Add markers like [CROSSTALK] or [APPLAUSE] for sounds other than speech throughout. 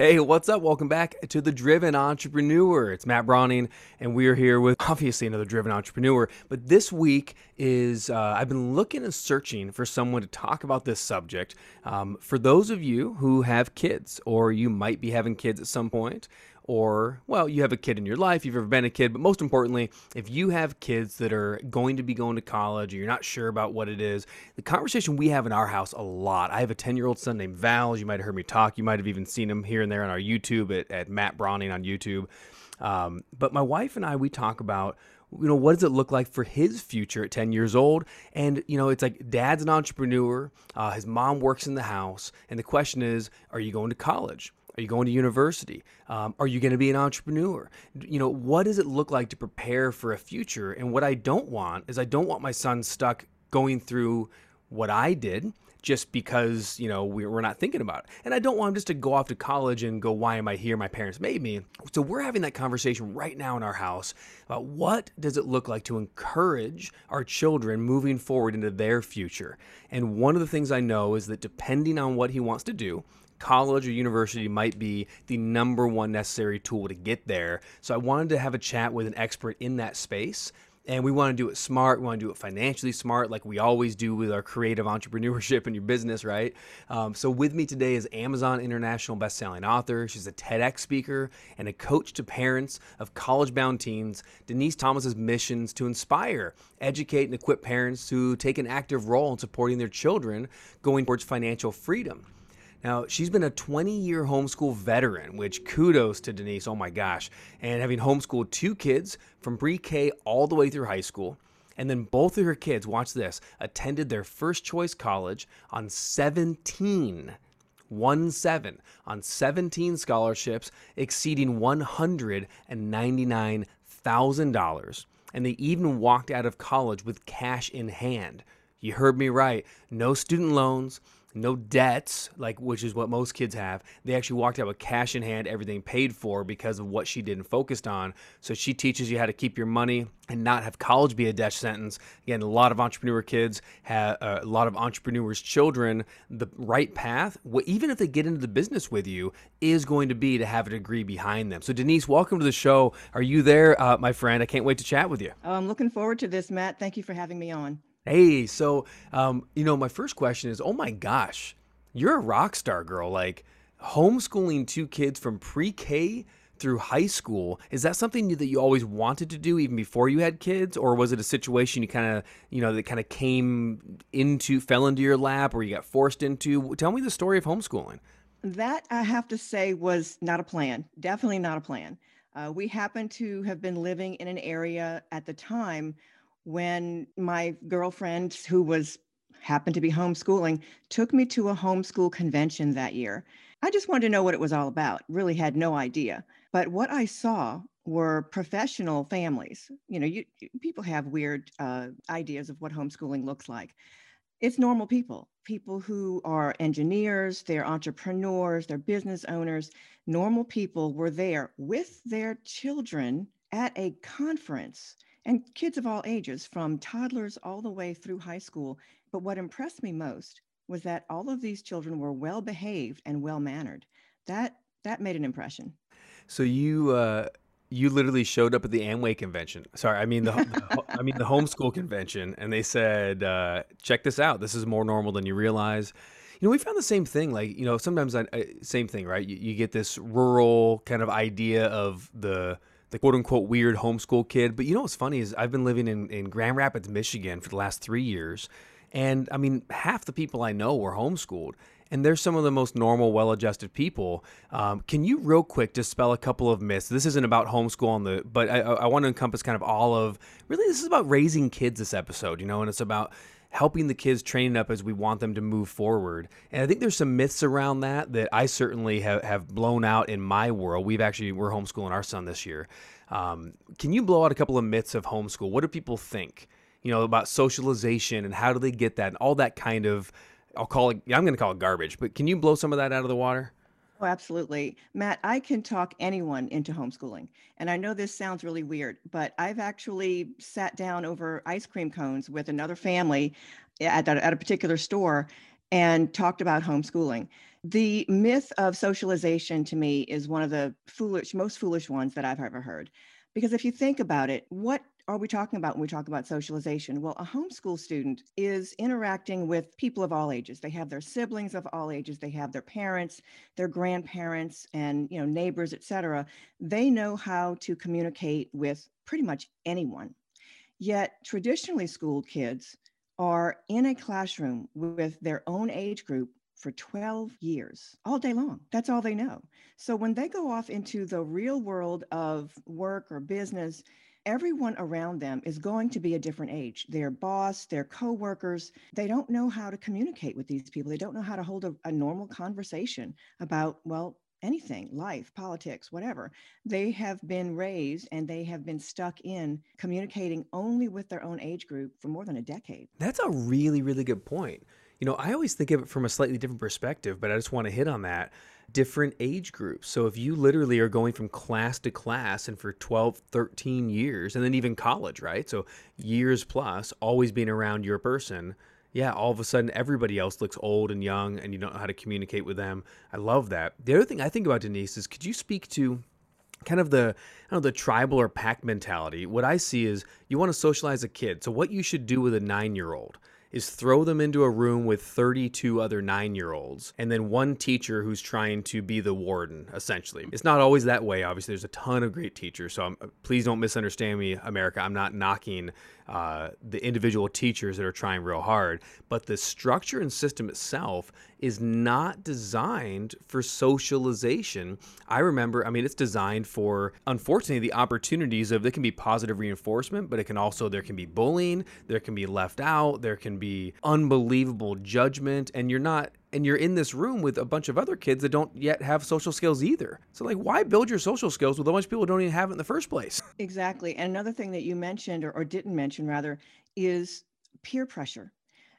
Hey, what's up? Welcome back to The Driven Entrepreneur. It's Matt Browning, and we're here with [LAUGHS] obviously another Driven Entrepreneur. But this week is, uh, I've been looking and searching for someone to talk about this subject. Um, for those of you who have kids, or you might be having kids at some point, or, well, you have a kid in your life, you've ever been a kid, but most importantly, if you have kids that are going to be going to college or you're not sure about what it is, the conversation we have in our house a lot. I have a 10 year old son named Val. You might have heard me talk. You might have even seen him here and there on our YouTube at, at Matt Browning on YouTube. Um, but my wife and I, we talk about you know what does it look like for his future at 10 years old and you know it's like dad's an entrepreneur uh, his mom works in the house and the question is are you going to college are you going to university? Um, are you going to be an entrepreneur? You know, what does it look like to prepare for a future? And what I don't want is I don't want my son stuck going through what I did just because, you know, we're not thinking about it. And I don't want him just to go off to college and go, why am I here? My parents made me. So we're having that conversation right now in our house about what does it look like to encourage our children moving forward into their future. And one of the things I know is that depending on what he wants to do, college or university might be the number one necessary tool to get there. So I wanted to have a chat with an expert in that space. And we want to do it smart. We want to do it financially smart, like we always do with our creative [LAUGHS] entrepreneurship and your business, right? Um, so, with me today is Amazon International bestselling author. She's a TEDx speaker and a coach to parents of college bound teens. Denise Thomas's missions to inspire, educate, and equip parents to take an active role in supporting their children going towards financial freedom. Now, she's been a 20 year homeschool veteran, which kudos to Denise, oh my gosh, and having homeschooled two kids from pre K all the way through high school. And then both of her kids, watch this, attended their first choice college on 17, one seven, on 17 scholarships exceeding $199,000. And they even walked out of college with cash in hand. You heard me right. No student loans, no debts, like which is what most kids have. They actually walked out with cash in hand, everything paid for because of what she did and focused on. So she teaches you how to keep your money and not have college be a death sentence. Again, a lot of entrepreneur kids have uh, a lot of entrepreneurs' children. The right path, even if they get into the business with you, is going to be to have a degree behind them. So Denise, welcome to the show. Are you there, uh, my friend? I can't wait to chat with you. Oh, I'm looking forward to this, Matt. Thank you for having me on. Hey, so um, you know, my first question is, oh my gosh, you're a rock star girl. Like homeschooling two kids from pre-K through high school. Is that something that you always wanted to do even before you had kids, or was it a situation you kind of, you know, that kind of came into, fell into your lap, or you got forced into? Tell me the story of homeschooling. That I have to say was not a plan. Definitely not a plan. Uh, we happened to have been living in an area at the time when my girlfriend, who was happened to be homeschooling, took me to a homeschool convention that year. I just wanted to know what it was all about, really had no idea. But what I saw were professional families. You know, you, people have weird uh, ideas of what homeschooling looks like. It's normal people, people who are engineers, they're entrepreneurs, they're business owners. Normal people were there with their children at a conference and kids of all ages, from toddlers all the way through high school. But what impressed me most was that all of these children were well behaved and well mannered. That that made an impression. So you uh, you literally showed up at the Amway convention. Sorry, I mean the, the [LAUGHS] I mean the homeschool convention, and they said, uh, "Check this out. This is more normal than you realize." You know, we found the same thing. Like, you know, sometimes I, I same thing, right? You, you get this rural kind of idea of the the quote unquote weird homeschool kid. But you know what's funny is I've been living in, in Grand Rapids, Michigan for the last three years. And I mean, half the people I know were homeschooled. And they're some of the most normal, well adjusted people. Um, can you, real quick, dispel a couple of myths? This isn't about homeschool on the, but I, I want to encompass kind of all of really, this is about raising kids this episode, you know, and it's about helping the kids train up as we want them to move forward. And I think there's some myths around that that I certainly have, have blown out in my world. We've actually, we're homeschooling our son this year. Um, can you blow out a couple of myths of homeschool? What do people think? You know about socialization and how do they get that and all that kind of. I'll call it. I'm going to call it garbage. But can you blow some of that out of the water? Oh, absolutely. Matt, I can talk anyone into homeschooling. And I know this sounds really weird, but I've actually sat down over ice cream cones with another family at, at a particular store and talked about homeschooling. The myth of socialization to me is one of the foolish, most foolish ones that I've ever heard. Because if you think about it, what are we talking about when we talk about socialization? Well, a homeschool student is interacting with people of all ages. They have their siblings of all ages, they have their parents, their grandparents, and you know, neighbors, etc. They know how to communicate with pretty much anyone. Yet traditionally schooled kids are in a classroom with their own age group for 12 years, all day long. That's all they know. So when they go off into the real world of work or business, everyone around them is going to be a different age. Their boss, their coworkers, they don't know how to communicate with these people. They don't know how to hold a, a normal conversation about, well, anything, life, politics, whatever. They have been raised and they have been stuck in communicating only with their own age group for more than a decade. That's a really, really good point. You know, I always think of it from a slightly different perspective, but I just want to hit on that different age groups. So if you literally are going from class to class and for 12, 13 years, and then even college, right? So years plus, always being around your person. Yeah, all of a sudden everybody else looks old and young and you don't know how to communicate with them. I love that. The other thing I think about Denise is could you speak to kind of the I don't know the tribal or pack mentality. What I see is you want to socialize a kid. So what you should do with a 9-year-old is throw them into a room with 32 other nine year olds and then one teacher who's trying to be the warden, essentially. It's not always that way, obviously. There's a ton of great teachers. So I'm, please don't misunderstand me, America. I'm not knocking uh, the individual teachers that are trying real hard, but the structure and system itself is not designed for socialization. I remember, I mean, it's designed for, unfortunately, the opportunities of there can be positive reinforcement, but it can also, there can be bullying, there can be left out, there can be unbelievable judgment, and you're not and you're in this room with a bunch of other kids that don't yet have social skills either. So, like, why build your social skills with a bunch of people who don't even have it in the first place? [LAUGHS] Exactly. And another thing that you mentioned, or, or didn't mention rather, is peer pressure.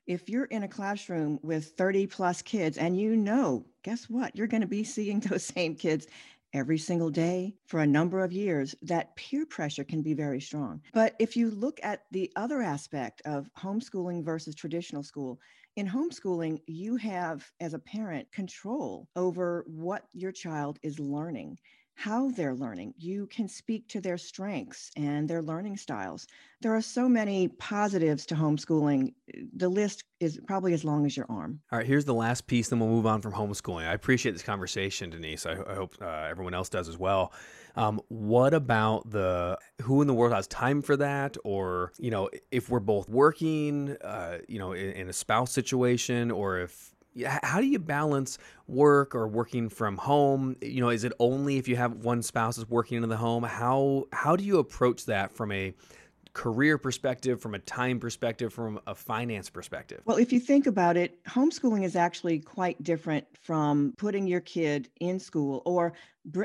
If you're in a classroom with 30 plus kids and you know, guess what? You're going to be seeing [LAUGHS] those same kids every single day for a number of years, that peer pressure can be very strong. But if you look at the other aspect of homeschooling versus traditional school, in homeschooling, you have, as a parent, control over what your child is learning how they're learning. You can speak to their strengths and their learning styles. There are so many positives to homeschooling. The list is probably as long as your arm. All right, here's the last piece, then we'll move on from homeschooling. I appreciate this conversation, Denise. I, I hope uh, everyone else does as well. Um, what about the who in the world has time for that? Or, you know, if we're both working, uh, you know, in, in a spouse situation, or if how do you balance work or working from home you know is it only if you have one spouse is working in the home how how do you approach that from a career perspective, from a time perspective, from a finance perspective? Well, if you think about it, homeschooling is actually quite different from putting your kid in school or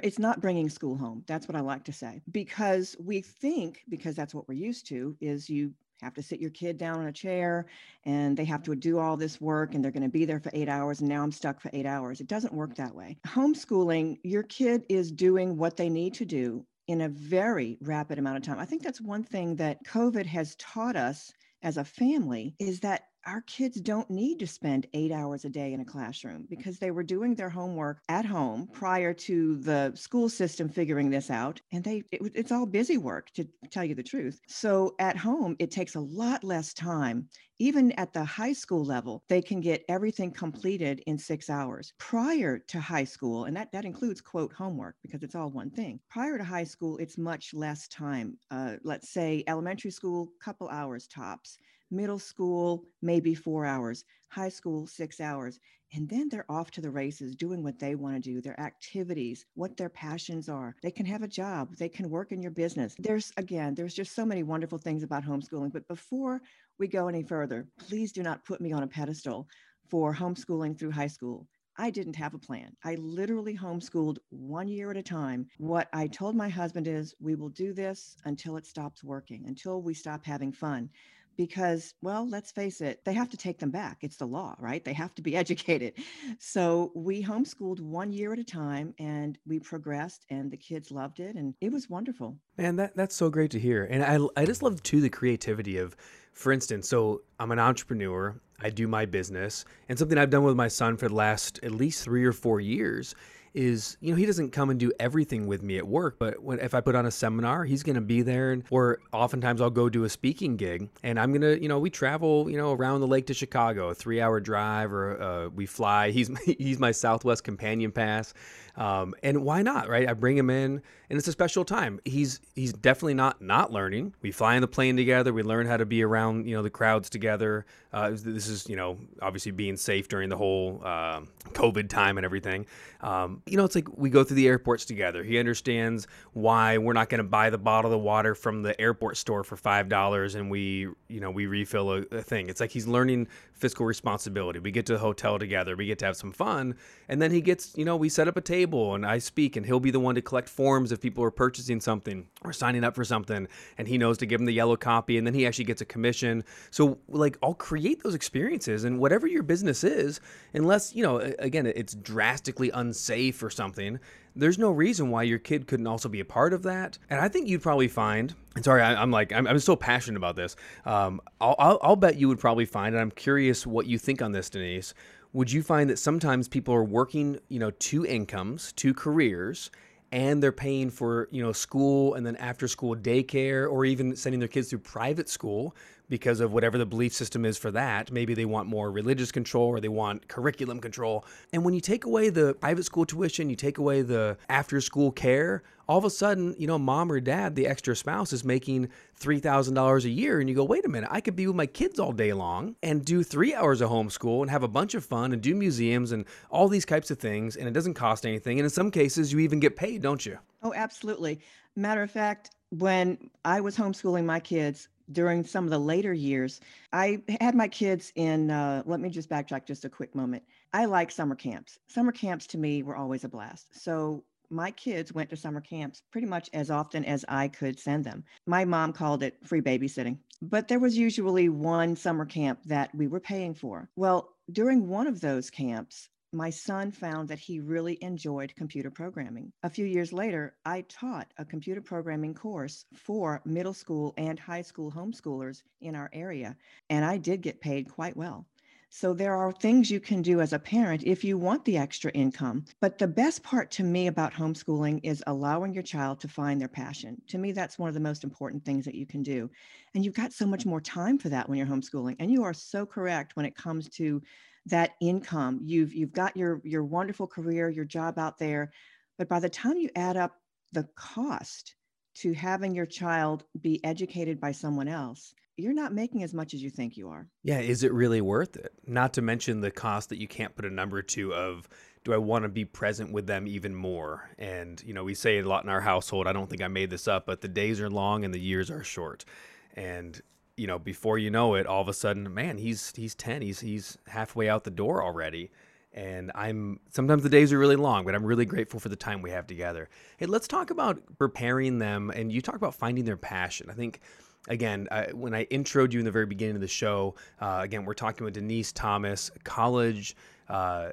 it's not bringing school home. That's what I like to say because we think because that's what we're used to is you have to sit your kid down in a chair and they have mm-hmm. to do all this work and they're going to be there for eight hours and now i'm stuck for eight hours. It doesn't work that way. Homeschooling your kid is doing what they need to do in a very rapid amount of time. I think that's one thing that COVID has taught us as a family is that our kids don't need to spend eight hours a day in a classroom because they were doing their homework at home prior to the school system figuring this out and they it, it's all busy work to tell you the truth. So at home it takes a lot less time. Even at the high school level they can get everything completed in six hours. Prior to high school and that, that includes quote homework because it's all one thing. Prior to high school it's much less time. Uh, let's say elementary school couple hours tops middle school, maybe four hours, high school, six hours. And then they're off to the races doing what they want to do, their activities, what their passions are. They can have a job, they can work in your business. There's, again, there's just so many wonderful things about homeschooling. But before we go any further, please do not put me on a pedestal for homeschooling through high school. I didn't have a plan. I literally homeschooled one year at a time. What I told my husband is we will do this until it stops working, until we stop having fun because, well, let's face it, they have to take them back. It's the law, right? They have to be [LAUGHS] educated. So we homeschooled one year at a time and we progressed, and the kids loved it. And it was wonderful. Man, that, that's so great to hear. And I, I just love, too, the creativity of, for instance, so I'm an entrepreneur, I do my business, and something I've done with my son for the last at least three or four years is you know he doesn't come and do everything with me at work but when, if i put on a seminar he's going to be there and or oftentimes i'll go do a speaking gig and i'm going to you know we travel you know around the lake to chicago a three hour drive or uh, we fly. He's [LAUGHS] he's my southwest companion pass um, and why not, right? I bring him in, and it's a special time. He's he's definitely not not learning. We fly in the plane together. We learn how to be around you know the crowds together. Uh, this is you know obviously being safe during the whole uh, COVID time and everything. Um, you know, it's like we go through the airports together. He understands why we're not going to buy the bottle of water from the airport store for five dollars, and we you know we refill a, a thing. It's like he's learning fiscal responsibility. We get to the hotel together. We get to have some fun, and then he gets you know we set up a table table and I speak, and he'll be the one to collect forms if people are purchasing something or signing up for something, and he knows to give them the yellow copy, and then he actually gets a commission. So, like, I'll create those experiences, and whatever your business is, unless, you know, again, it's drastically unsafe or something, there's no reason why your kid couldn't also be a part of that. And I think you'd probably find, and sorry, I, am like, I'm, I'm, so passionate about this. Um, I'll, I'll, I'll bet you would probably find, and I'm curious what you think on this, Denise would you find that sometimes people are working, you know, two incomes, two careers, and they're paying for, you know, school and then after school daycare or even sending their kids through private school because of whatever the belief system is for that. Maybe they want more religious control or they want curriculum control. And when you take away the private school tuition, you take away the after school care, all of a sudden, you know, mom or dad, the extra spouse is making $3,000 a year. And you go, wait a minute, I could be with my kids all day long and do three hours of homeschool and have a bunch of fun and do museums and all these types of things. And it doesn't cost anything. And in some cases, you even get paid, don't you? Oh, absolutely. Matter of fact, when I was homeschooling my kids, during some of the later years, I had my kids in, uh, let me just backtrack just a quick moment. I like summer camps. Summer camps to me were always a blast. So my kids went to summer camps pretty much as often as I could send them. My mom called it free babysitting, but there was usually one summer camp that we were paying for. Well, during one of those camps, my son found that he really enjoyed computer programming. A few years later, I taught a computer programming course for middle school and high school homeschoolers in our area, and I did get paid quite well. So there are things you can do as a parent if you want the extra income. But the best part to me about homeschooling is allowing your child to find their passion. To me, that's one of the most important things that you can do. And you've got so much more time for that when you're homeschooling. And you are so correct when it comes to that income you've you've got your your wonderful career your job out there but by the time you add up the cost to having your child be educated by someone else you're not making as much as you think you are. Yeah is it really worth it? Not to mention the cost that you can't put a number to of do i want to be present with them even more? And you know we say a lot in our household i don't think i made this up but the days are long and the years are short. And you know, before you know it, all of a sudden, man, he's he's ten, he's he's halfway out the door already. And I'm sometimes the days are really long, but I'm really grateful for the time we have together. Hey, let's talk about preparing them. And you talk about finding their passion. I think again, I, when I introed you in the very beginning of the show, uh, again, we're talking with Denise Thomas, college uh,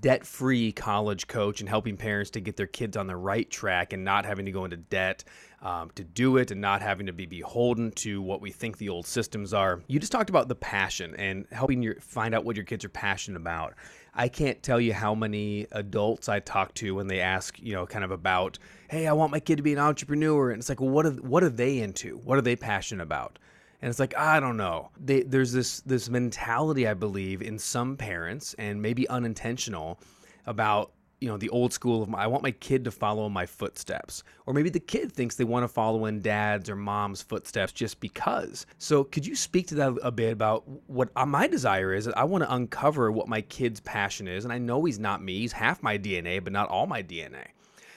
debt free college coach and helping parents to get their kids on the right track and not having to go into debt um, to do it and not having to be beholden to what we think the old systems are. You just talked about the passion and helping you find out what your kids are passionate about. I can't tell you how many adults I talk to when they ask, you know, kind of about, hey, I want my kid to be an entrepreneur. And it's like, well, what are, what are they into? What are they passionate about? and it's like I don't know. They, there's this this mentality I believe in some parents, and maybe unintentional, about you know the old school of I want my kid to follow in my footsteps, or maybe the kid thinks they want to follow in dad's or mom's footsteps just because. So could you speak to that a bit about what uh, my desire is? I want to uncover what my kid's passion is, and I know he's not me. He's half my DNA, but not all my DNA.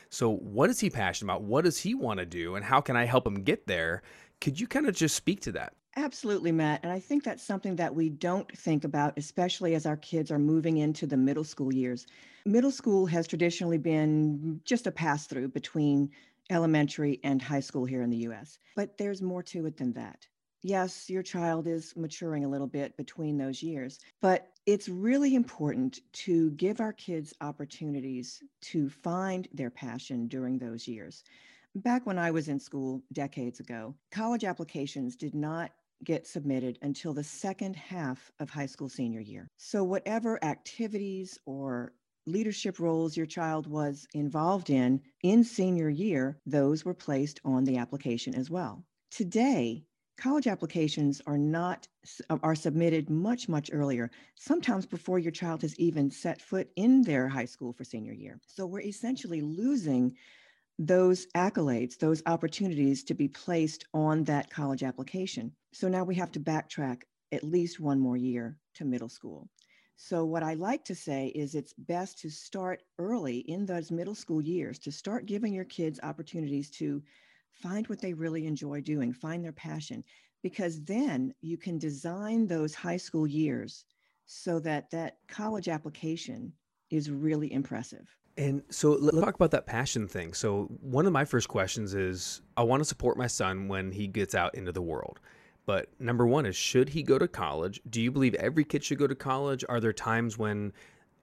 So what is he passionate about? What does he want to do, and how can I help him get there? Could you kind of just speak to that? Absolutely, Matt. And I think that's something that we don't think about, especially as our kids are moving into the middle school years. Middle school has traditionally been just a pass through between elementary and high school here in the US, but there's more to it than that. Yes, your child is maturing a little bit between those years, but it's really important to give our kids opportunities to find their passion during those years. Back when I was in school decades ago, college applications did not get submitted until the second half of high school senior year. So, whatever activities or leadership roles your child was involved in in senior year, those were placed on the application as well. Today, college applications are not uh, are submitted much much earlier sometimes before your child has even set foot in their high school for senior year so we're essentially losing those accolades, those opportunities to be placed on that college application. So now we have to backtrack at least one more year to middle school. So, what I like to say is it's best to start early in those middle school years to start giving your kids opportunities to find what they really enjoy doing, find their passion, because then you can design those high school years so that that college application is really impressive. And so let's talk about that passion thing. So one of my first questions is I want to support my son when he gets out into the world. But number one is should he go to college? Do you believe every kid should go to college? Are there times when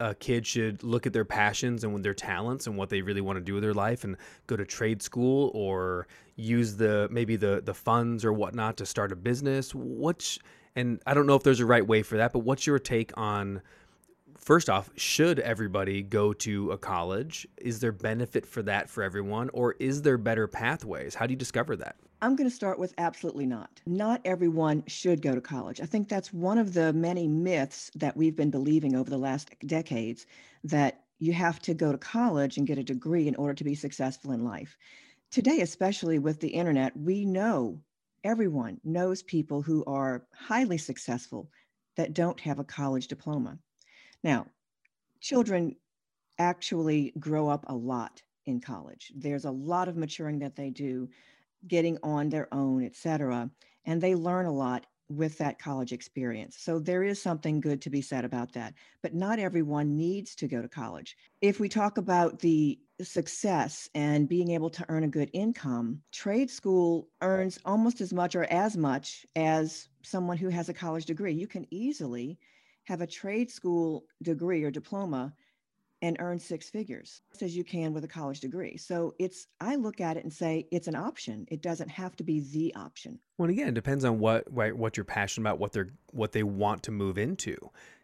a kid should look at their passions and their talents and what they really want to do with their life and go to trade school or use the maybe the the funds or whatnot to start a business? What's and I don't know if there's a right way for that, but what's your take on first off, should everybody go to a college? Is there benefit for that for everyone, or is there better pathways? How do you discover that? I'm going to start with absolutely not. Not everyone should go to college. I think that's one of the many myths that we've been believing over the last decades that you have to go to college and get a degree in order to be successful in life. Today, especially with the internet, we know everyone knows people who are highly successful that don't have a college diploma. Now, children actually grow up a lot in college. There's a lot of maturing that they do, getting on their own, et cetera, and they learn a lot with that college experience. So there is something good to be said about that. But not everyone needs to go to college. If we talk about the success and being able to earn a good income, trade school earns almost as much or as much as someone who has a college degree. You can easily have a trade school degree or diploma and earn six figures as you can with a college degree. So it's I look at it and say it's an option. It doesn't have to be the option. Well, again, it depends on what right, what you're passionate about, what they're what they want to move into.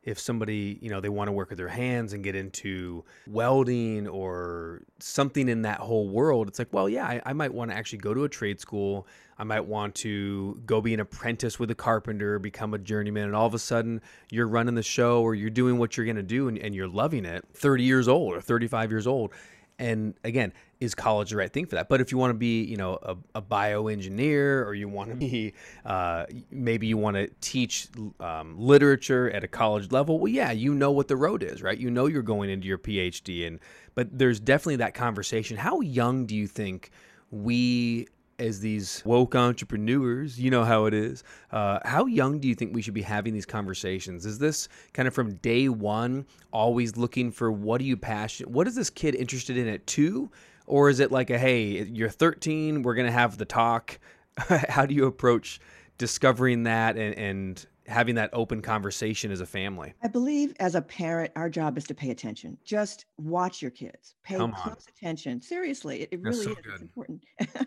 If somebody, you know, they want to work with their hands and get into welding or something in that whole world, it's like, well, yeah, I, I might want to actually go to a trade school. I might want to go be an apprentice with a carpenter, become a journeyman, and all of a sudden you're running the show or you're doing what you're to do and, and you're loving it 30 years old or 35 years old and again is college the right thing for that but if you want to be you know a, a bioengineer or you want to be uh, maybe you want to teach um, literature at a college level well yeah you know what the road is right you know you're going into your phd and but there's definitely that conversation how young do you think we as these woke entrepreneurs, you know how it is. Uh, how young do you think we should be having these conversations? Is this kind of from day one, always looking for what are you passionate? What is this kid interested in at two? Or is it like a hey, you're 13, we're gonna have the talk? [LAUGHS] how do you approach discovering that and, and having that open conversation as a family? I believe as a parent, our job is to pay attention. Just watch your kids, pay close attention. Seriously, it, it really so is. It's important.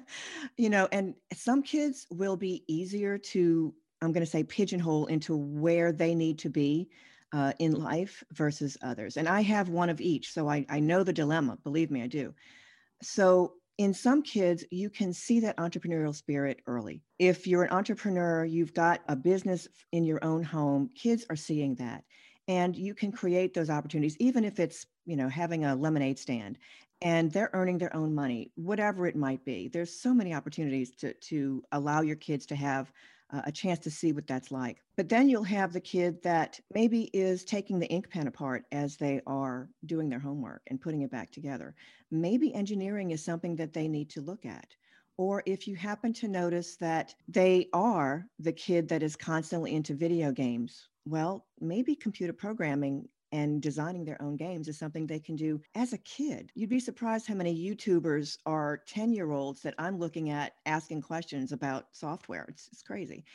[LAUGHS] you know, and some kids will be easier to, I'm going to say, pigeonhole into where they need to be. Uh, in life versus others. And I have one of each. So I, I know the dilemma. Believe me, I do. So in some kids, you can see that entrepreneurial spirit early. If you're an entrepreneur, you've got a business in your own home, kids are seeing that. And you can create those opportunities, even if it's, you know, having a lemonade stand and they're earning their own money, whatever it might be. There's so many opportunities to, to allow your kids to have uh, a chance to see what that's like. But then you'll have the kid that maybe is taking the ink pen apart as they are doing their homework and putting it back together. Maybe engineering is something that they need to look at. or if you happen to notice that they are the kid that is constantly into video games, well, maybe computer programming and designing their own games is something they can do as a kid. You'd be surprised how many YouTubers are 10 year olds that I'm looking at asking questions about software. It's, it's crazy.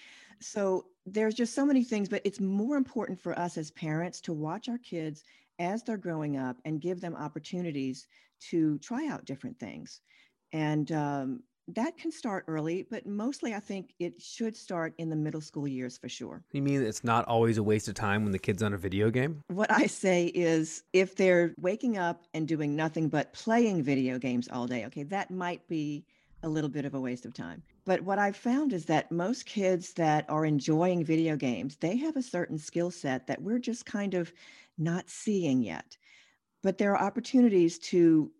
So there's just so many things, but it's more important for us as parents to watch our kids as they're growing up and give them opportunities to try out different things. And um, that can start early, but mostly I think it should start in the middle school years for sure. You mean it's not always a waste of time when the kid's on a video game? What I say is if they're waking up and doing nothing but playing video games all day, okay, that might be a little bit of a waste of time. But what I've found is that most kids that are enjoying video games, they have a certain skill set that we're just kind of not seeing yet. But there are opportunities to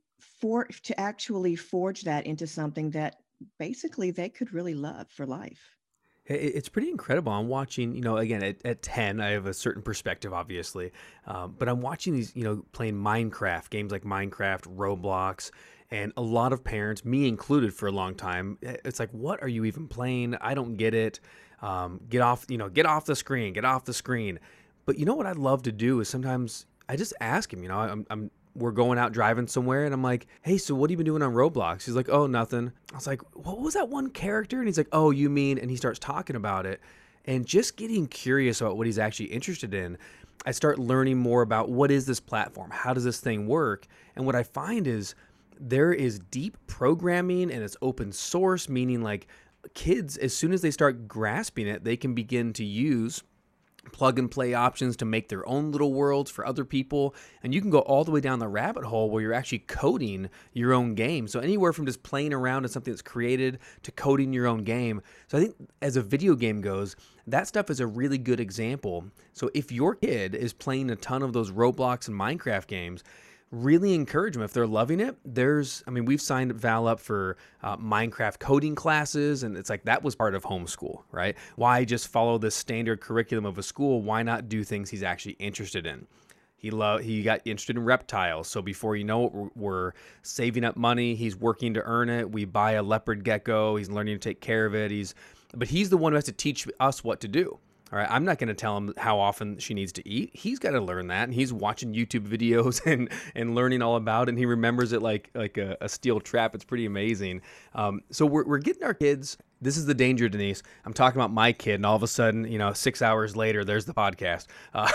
for to actually forge that into something that basically they could really love for life. It's pretty incredible. I'm watching, you know, again at, at 10, I have a certain perspective, obviously, um, but I'm watching these, you know, playing Minecraft games like Minecraft, Roblox, and a lot of parents, me included, for a long time, it's like, what are you even playing? I don't get it. Um, get off, you know, get off the screen, get off the screen. But you know what I'd love to do is sometimes I just ask him, you know, I'm, I'm we're going out driving somewhere and I'm like, hey, so what have you been doing on Roblox? He's like, oh, nothing. I was like, what was that one character? And he's like, oh, you mean, and he starts talking about it and just getting curious about what he's actually interested in. I start learning more about what is this platform? How does this thing work? And what I find is there is deep programming and it's open source, meaning like kids, as soon as they start grasping it, they can begin to use plug and play options to make their own little worlds for other people. And you can go all the way down the rabbit hole where you're actually coding your own game. So, anywhere from just playing around in something that's created to coding your own game. So, I think as a video game goes, that stuff is a really good example. So, if your kid is playing a ton of those Roblox and Minecraft games, really encourage them if they're loving it there's i mean we've signed val up for uh, minecraft coding classes and it's like that was part of homeschool right? Why just follow the standard curriculum of a school? Why not do things he's actually interested in? He loved he got interested in reptiles. So before you know it we're, we're saving up money. He's working to earn it. We buy a leopard gecko. He's learning to take care of it. He's but he's the one who has to teach us what to do all right, I'm not going to tell him how often she needs to eat. He's got to learn that, and he's watching YouTube videos [LAUGHS] and and learning all about it. And he remembers it like like a, a steel trap. It's pretty amazing. Um, so we're we're getting our kids. This is the danger, Denise. I'm talking about my kid, and all of a sudden, you know, six hours later, there's the podcast. Uh,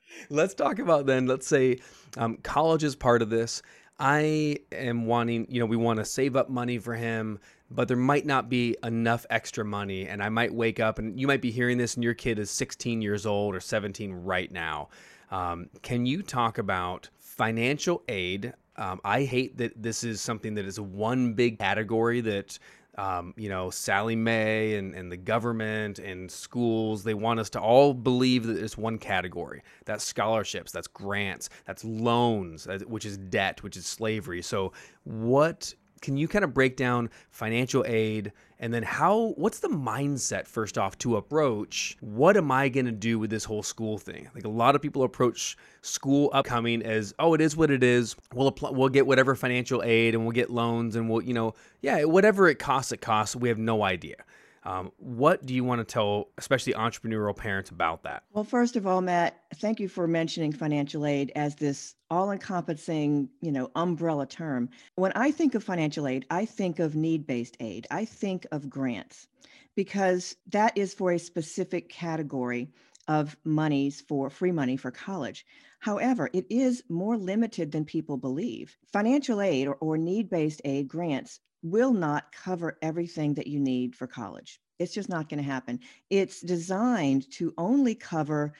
[LAUGHS] let's talk about then. Let's say um, college is part of this. I am wanting, you know, we want to save up money for him but there might not be enough extra money. And I might wake up and you might be hearing this, and your kid is 16 years old or 17 right now. Um, can you talk about financial aid? Um, I hate that this is something that is one big category that um, you know, Sallie Mae and, and the government and schools, they want us to all believe that it's one category. That's scholarships, that's grants, that's loans, which is debt, which is slavery. So, what can you kind of break down financial aid and then how what's the mindset first off to approach what am i going to do with this whole school thing? Like a lot of people approach school upcoming as oh it is what it is. We'll apply, we'll get whatever financial aid and we'll get loans and we'll you know yeah whatever it costs it costs. We have no idea um, what do you want to tell, especially entrepreneurial parents, about that? Well, first of all, Matt, thank you for mentioning financial aid as this all-encompassing, you know, umbrella term. When I think of financial aid, I think of need-based aid. I think of grants because that is for a specific category of monies for free money for college. However, it is more limited than people believe. Financial aid or, or need based aid grants will not cover everything that you need for college. It's just not going to happen. It's designed to only cover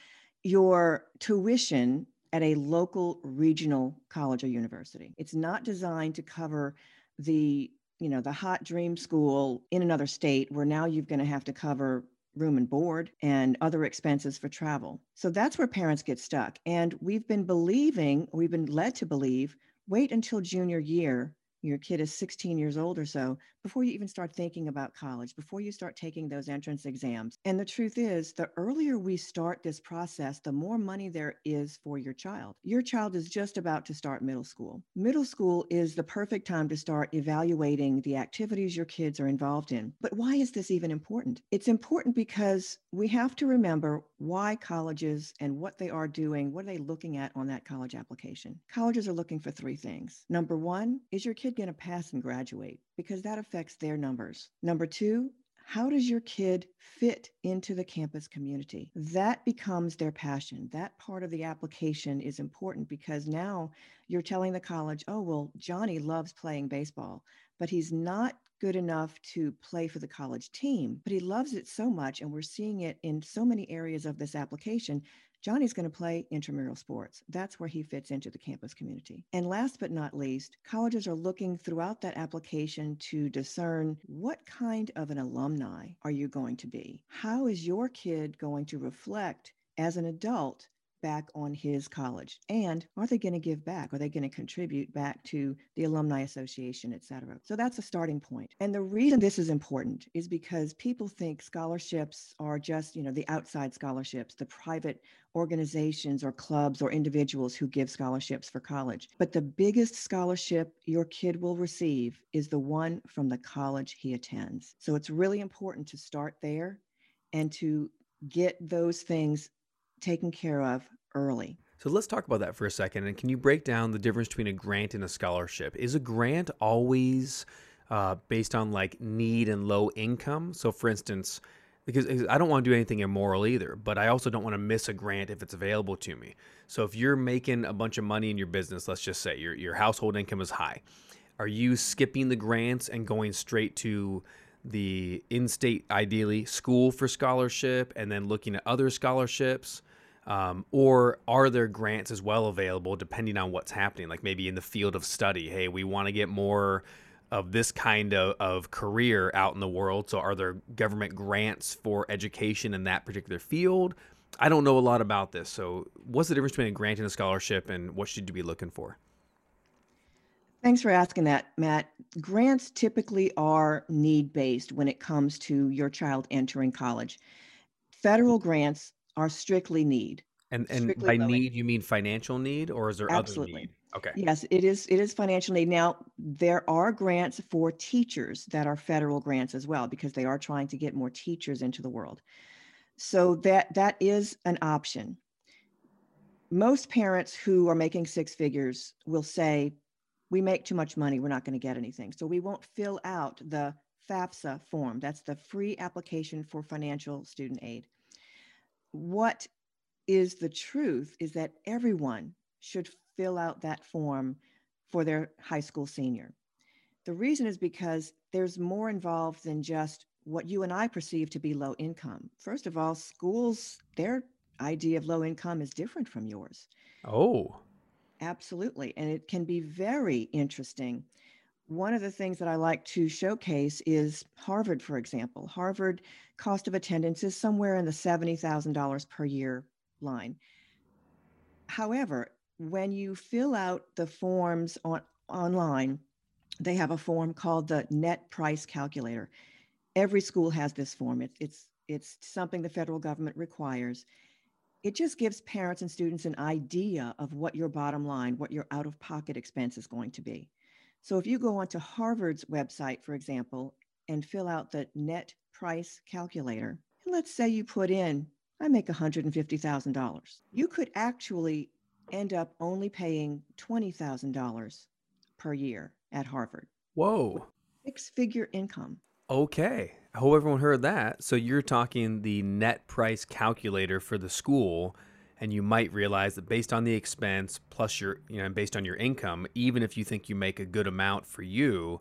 your tuition at a local regional college or university. It's not designed to cover the you know the hot dream school in another state where now you're going to have to cover room and board and other expenses for travel. So that's where parents get stuck. And we've been believing, we've been led to believe, wait until junior year your kid is 16 years old or so before you even start thinking about college, before you start taking those entrance exams. And the truth is, the earlier we start this process, the more money there is for your child. Your child is just about to start middle school. Middle school is the perfect time to start evaluating the activities your kids are involved in. But why is this even important? It's important because we have to remember why colleges and what they are doing, what are they looking at on that college application? Colleges are looking for three things. Number one, is your kid going to pass and graduate? Because that affects their numbers. Number two, how does your kid fit into the campus community? That becomes their passion. That part of the application is important because now you're telling the college, oh, well, Johnny loves playing baseball, but he's not good enough to play for the college team, but he loves it so much. And we're seeing it in so many areas of this application Johnny's going to play intramural sports. That's where he fits into the campus community. And last but not least, colleges are looking throughout that application to discern what kind of an alumni are you going to be? How is your kid going to reflect as an adult back on his college? And are they going to give back? Are they going to contribute back to the Alumni Association, et cetera? So that's a starting point. And the reason this is important is because people think scholarships are just, you know, the outside scholarships, the private organizations or clubs or individuals who give scholarships for college. But the biggest scholarship your kid will receive is the one from the college he attends. So it's really important to start there and to get those things taken care of early. So let's talk about that for a second. And can you break down the difference between a grant and a scholarship? Is a grant always uh, based on like need and low income? So, for instance, because I don't want to do anything immoral either, but I also don't want to miss a grant if it's available to me. So, if you're making a bunch of money in your business, let's just say your your household income is high, are you skipping the grants and going straight to the in-state, ideally, school for scholarship, and then looking at other scholarships? Um, or are there grants as well available depending on what's happening? Like maybe in the field of study, hey, we want to get more of this kind of, of career out in the world. So are there government grants for education in that particular field? I don't know a lot about this. So what's the difference between a grant and a scholarship and what should you be looking for? Thanks for asking that, Matt. Grants typically are need based when it comes to your child entering college. Federal grants are strictly need. And and by need you mean financial need or is there Absolutely. other need? Okay. Yes, it is it is financial need. Now, there are grants for teachers that are federal grants as well because they are trying to get more teachers into the world. So that that is an option. Most parents who are making six figures will say, we make too much money, we're not going to get anything. So we won't fill out the FAFSA form. That's the free application for financial student aid what is the truth is that everyone should fill out that form for their high school senior. The reason is because there's more involved than just what you and I perceive to be low income. First of all, schools, their idea of low income is different from yours. Oh. Absolutely. And it can be very interesting one of the things that I like to showcase is Harvard, for example. Harvard cost of attendance is somewhere in the $70,000 per year line. However, when you fill out the forms on, online, they have a form called the net price calculator. Every school has this form. It, it's, it's something the federal government requires. It just gives parents and students an idea of what your bottom line, what your out of pocket expense is going to be. So if you go onto Harvard's website, for example, and fill out the net price calculator, and let's say you put in, I make $150,000, you could actually end up only paying $20,000 per year at Harvard. Whoa. Six figure income. Okay. Hope everyone heard that. So you're talking the net price calculator for the school and you might realize that based on the expense plus your you know based on your income even if you think you make a good amount for you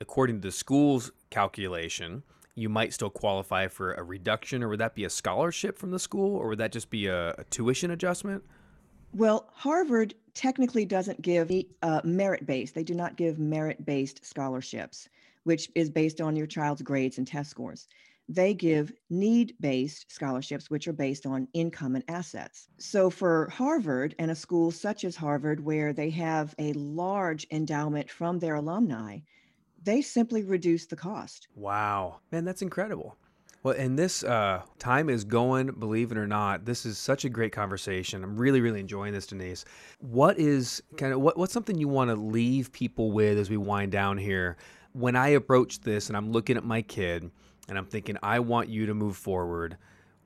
according to the school's calculation you might still qualify for a reduction. Or would that be a scholarship from the school or would that just be a, a tuition adjustment? Well harvard technically doesn't give uh, merit based they do not give merit based scholarships which is based on your child's grades and test scores they give need based scholarships, which are based on income and assets. So, for Harvard and a school such as Harvard, where they have a large endowment from their alumni, they simply reduce the cost. Wow. Man, that's incredible. Well, and this uh, time is going, believe it or not. This is such a great conversation. I'm really, really enjoying this, Denise. What is kind of what, what's something you want to leave people with as we wind down here? When I approach this and I'm looking at my kid and I'm thinking, I want you to move forward.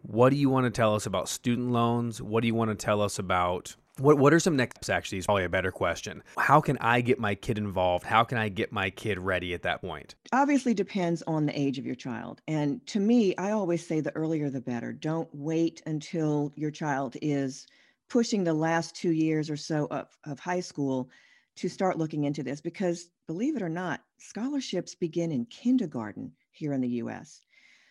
What do you want to tell us about student loans? What do you want to tell us about what what are some next steps actually is probably a better question. How can I get my kid involved? How can I get my kid ready at that point? Obviously depends on the age of your child. And to me, I always say the earlier the better. Don't wait until your child is pushing the last 2 years or so of, of high school to start looking into this because believe it or not, scholarships begin in kindergarten here in the US.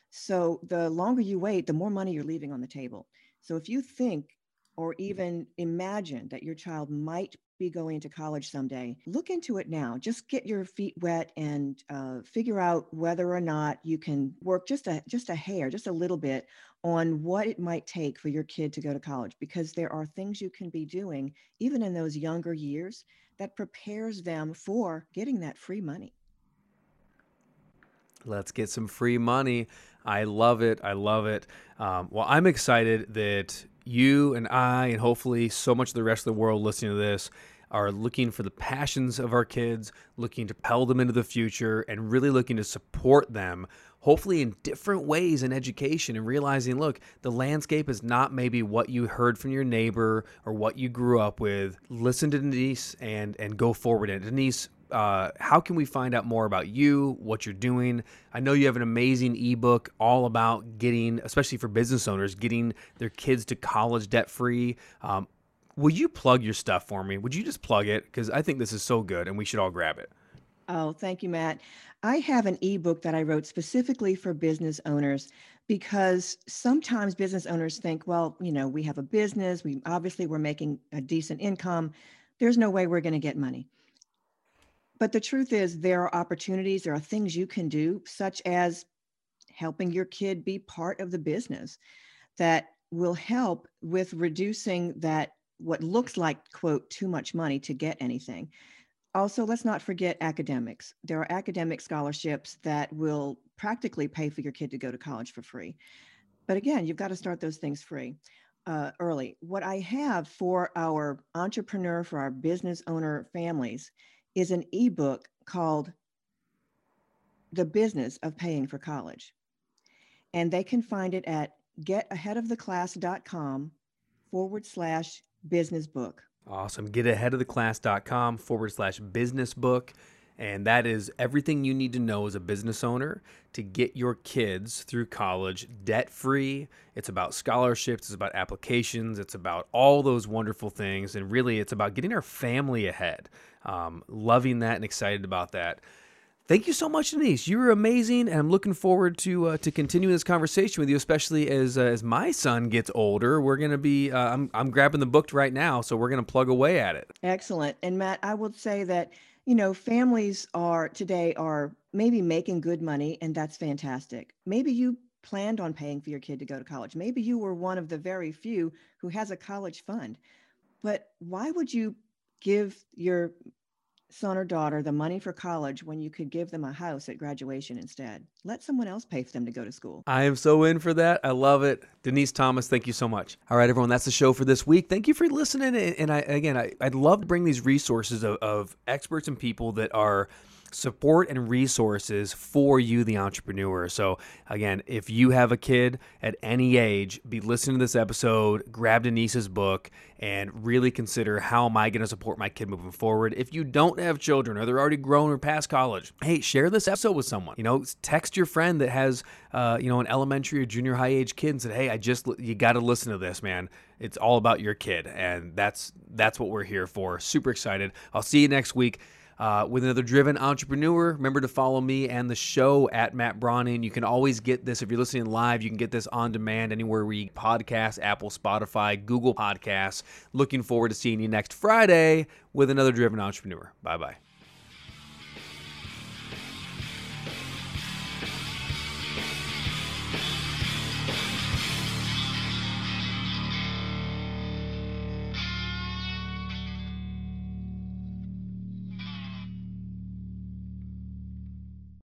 So the longer you wait, the more money you're leaving on the table. So if you think or even imagine that your child might be going to college someday, look into it now. Just get your feet wet and uh, figure out whether or not you can work just a just a hair, just a little bit on what it might take for your kid to go to college. Because there are things you can be doing even in those younger years that prepares them for getting that free money. Let's get some free money. I love it. I love it. Um, well, I'm excited that you and I, and hopefully so much of the rest of the world listening to this, are looking for the passions of our kids, looking to propel them into the future, and really looking to support them, hopefully in different ways in education and realizing, look, the landscape is not maybe what you heard from your neighbor or what you grew up with. Listen to Denise and and go forward. And Denise, uh, how can we find out more about you, what you're doing? I know you have an amazing ebook all about getting, especially for business owners, getting their kids to college debt free. Um, will you plug your stuff for me? Would you just plug it? Because I think this is so good and we should all grab it. Oh, thank you, Matt. I have an ebook that I wrote specifically for business owners because sometimes business owners think, well, you know, we have a business, we obviously we're making a decent income. There's no way we're going to get money. But the truth is, there are opportunities, there are things you can do, such as helping your kid be part of the business that will help with reducing that what looks like quote too much money to get anything. Also let's not forget academics. There are academic scholarships that will practically pay for your kid to go to college for free. But again you've got to start those things free uh, early. What i have for our entrepreneur for our business owner families is an ebook called The Business of Paying for College. And they can find it at getaheadoftheclass.com forward slash business book. Awesome. Getaheadoftheclass.com forward slash business book. And that is everything you need to know as a business owner to get your kids through college debt free. It's about scholarships, it's about applications, it's about all those wonderful things. And really, it's about getting our family ahead. Um, loving that and excited about that. Thank you so much, Denise. You were amazing, and I'm looking forward to uh, to continuing this conversation with you, especially as uh, as my son gets older. We're gonna be uh, I'm I'm grabbing the book right now, so we're gonna plug away at it. Excellent. And Matt, I would say that you know families are today are maybe making good money, and that's fantastic. Maybe you planned on paying for your kid to go to college. Maybe you were one of the very few who has a college fund. But why would you give your son or daughter the money for college when you could give them a house at graduation instead. Let someone else pay for them to go to school. I am so in for that. I love it. Denise Thomas, thank you so much. All right, everyone, that's the show for this week. Thank you for listening. And I, again, I, would love to bring these resources of, of experts and people that are support and resources for you, the entrepreneur. So, again, if you have a kid at any age, be listening to this episode, grab Denise's book, and really consider how am I going to support my kid moving forward. If you don't have children or they're already grown or past college, hey, share this episode with someone. You know, text your friend that has, uh, you know, an elementary or junior high age kid and said, hey, I just, you got to listen to this, man. It's all about your kid, and that's that's what we're here for. Super excited. I'll see you next week uh, with another driven entrepreneur. Remember to follow me and the show at Matt Browning. You can always get this if you're listening live. You can get this on demand anywhere we podcast, Apple, Spotify, Google Podcasts. Looking forward to seeing you next Friday with another driven entrepreneur. Bye bye.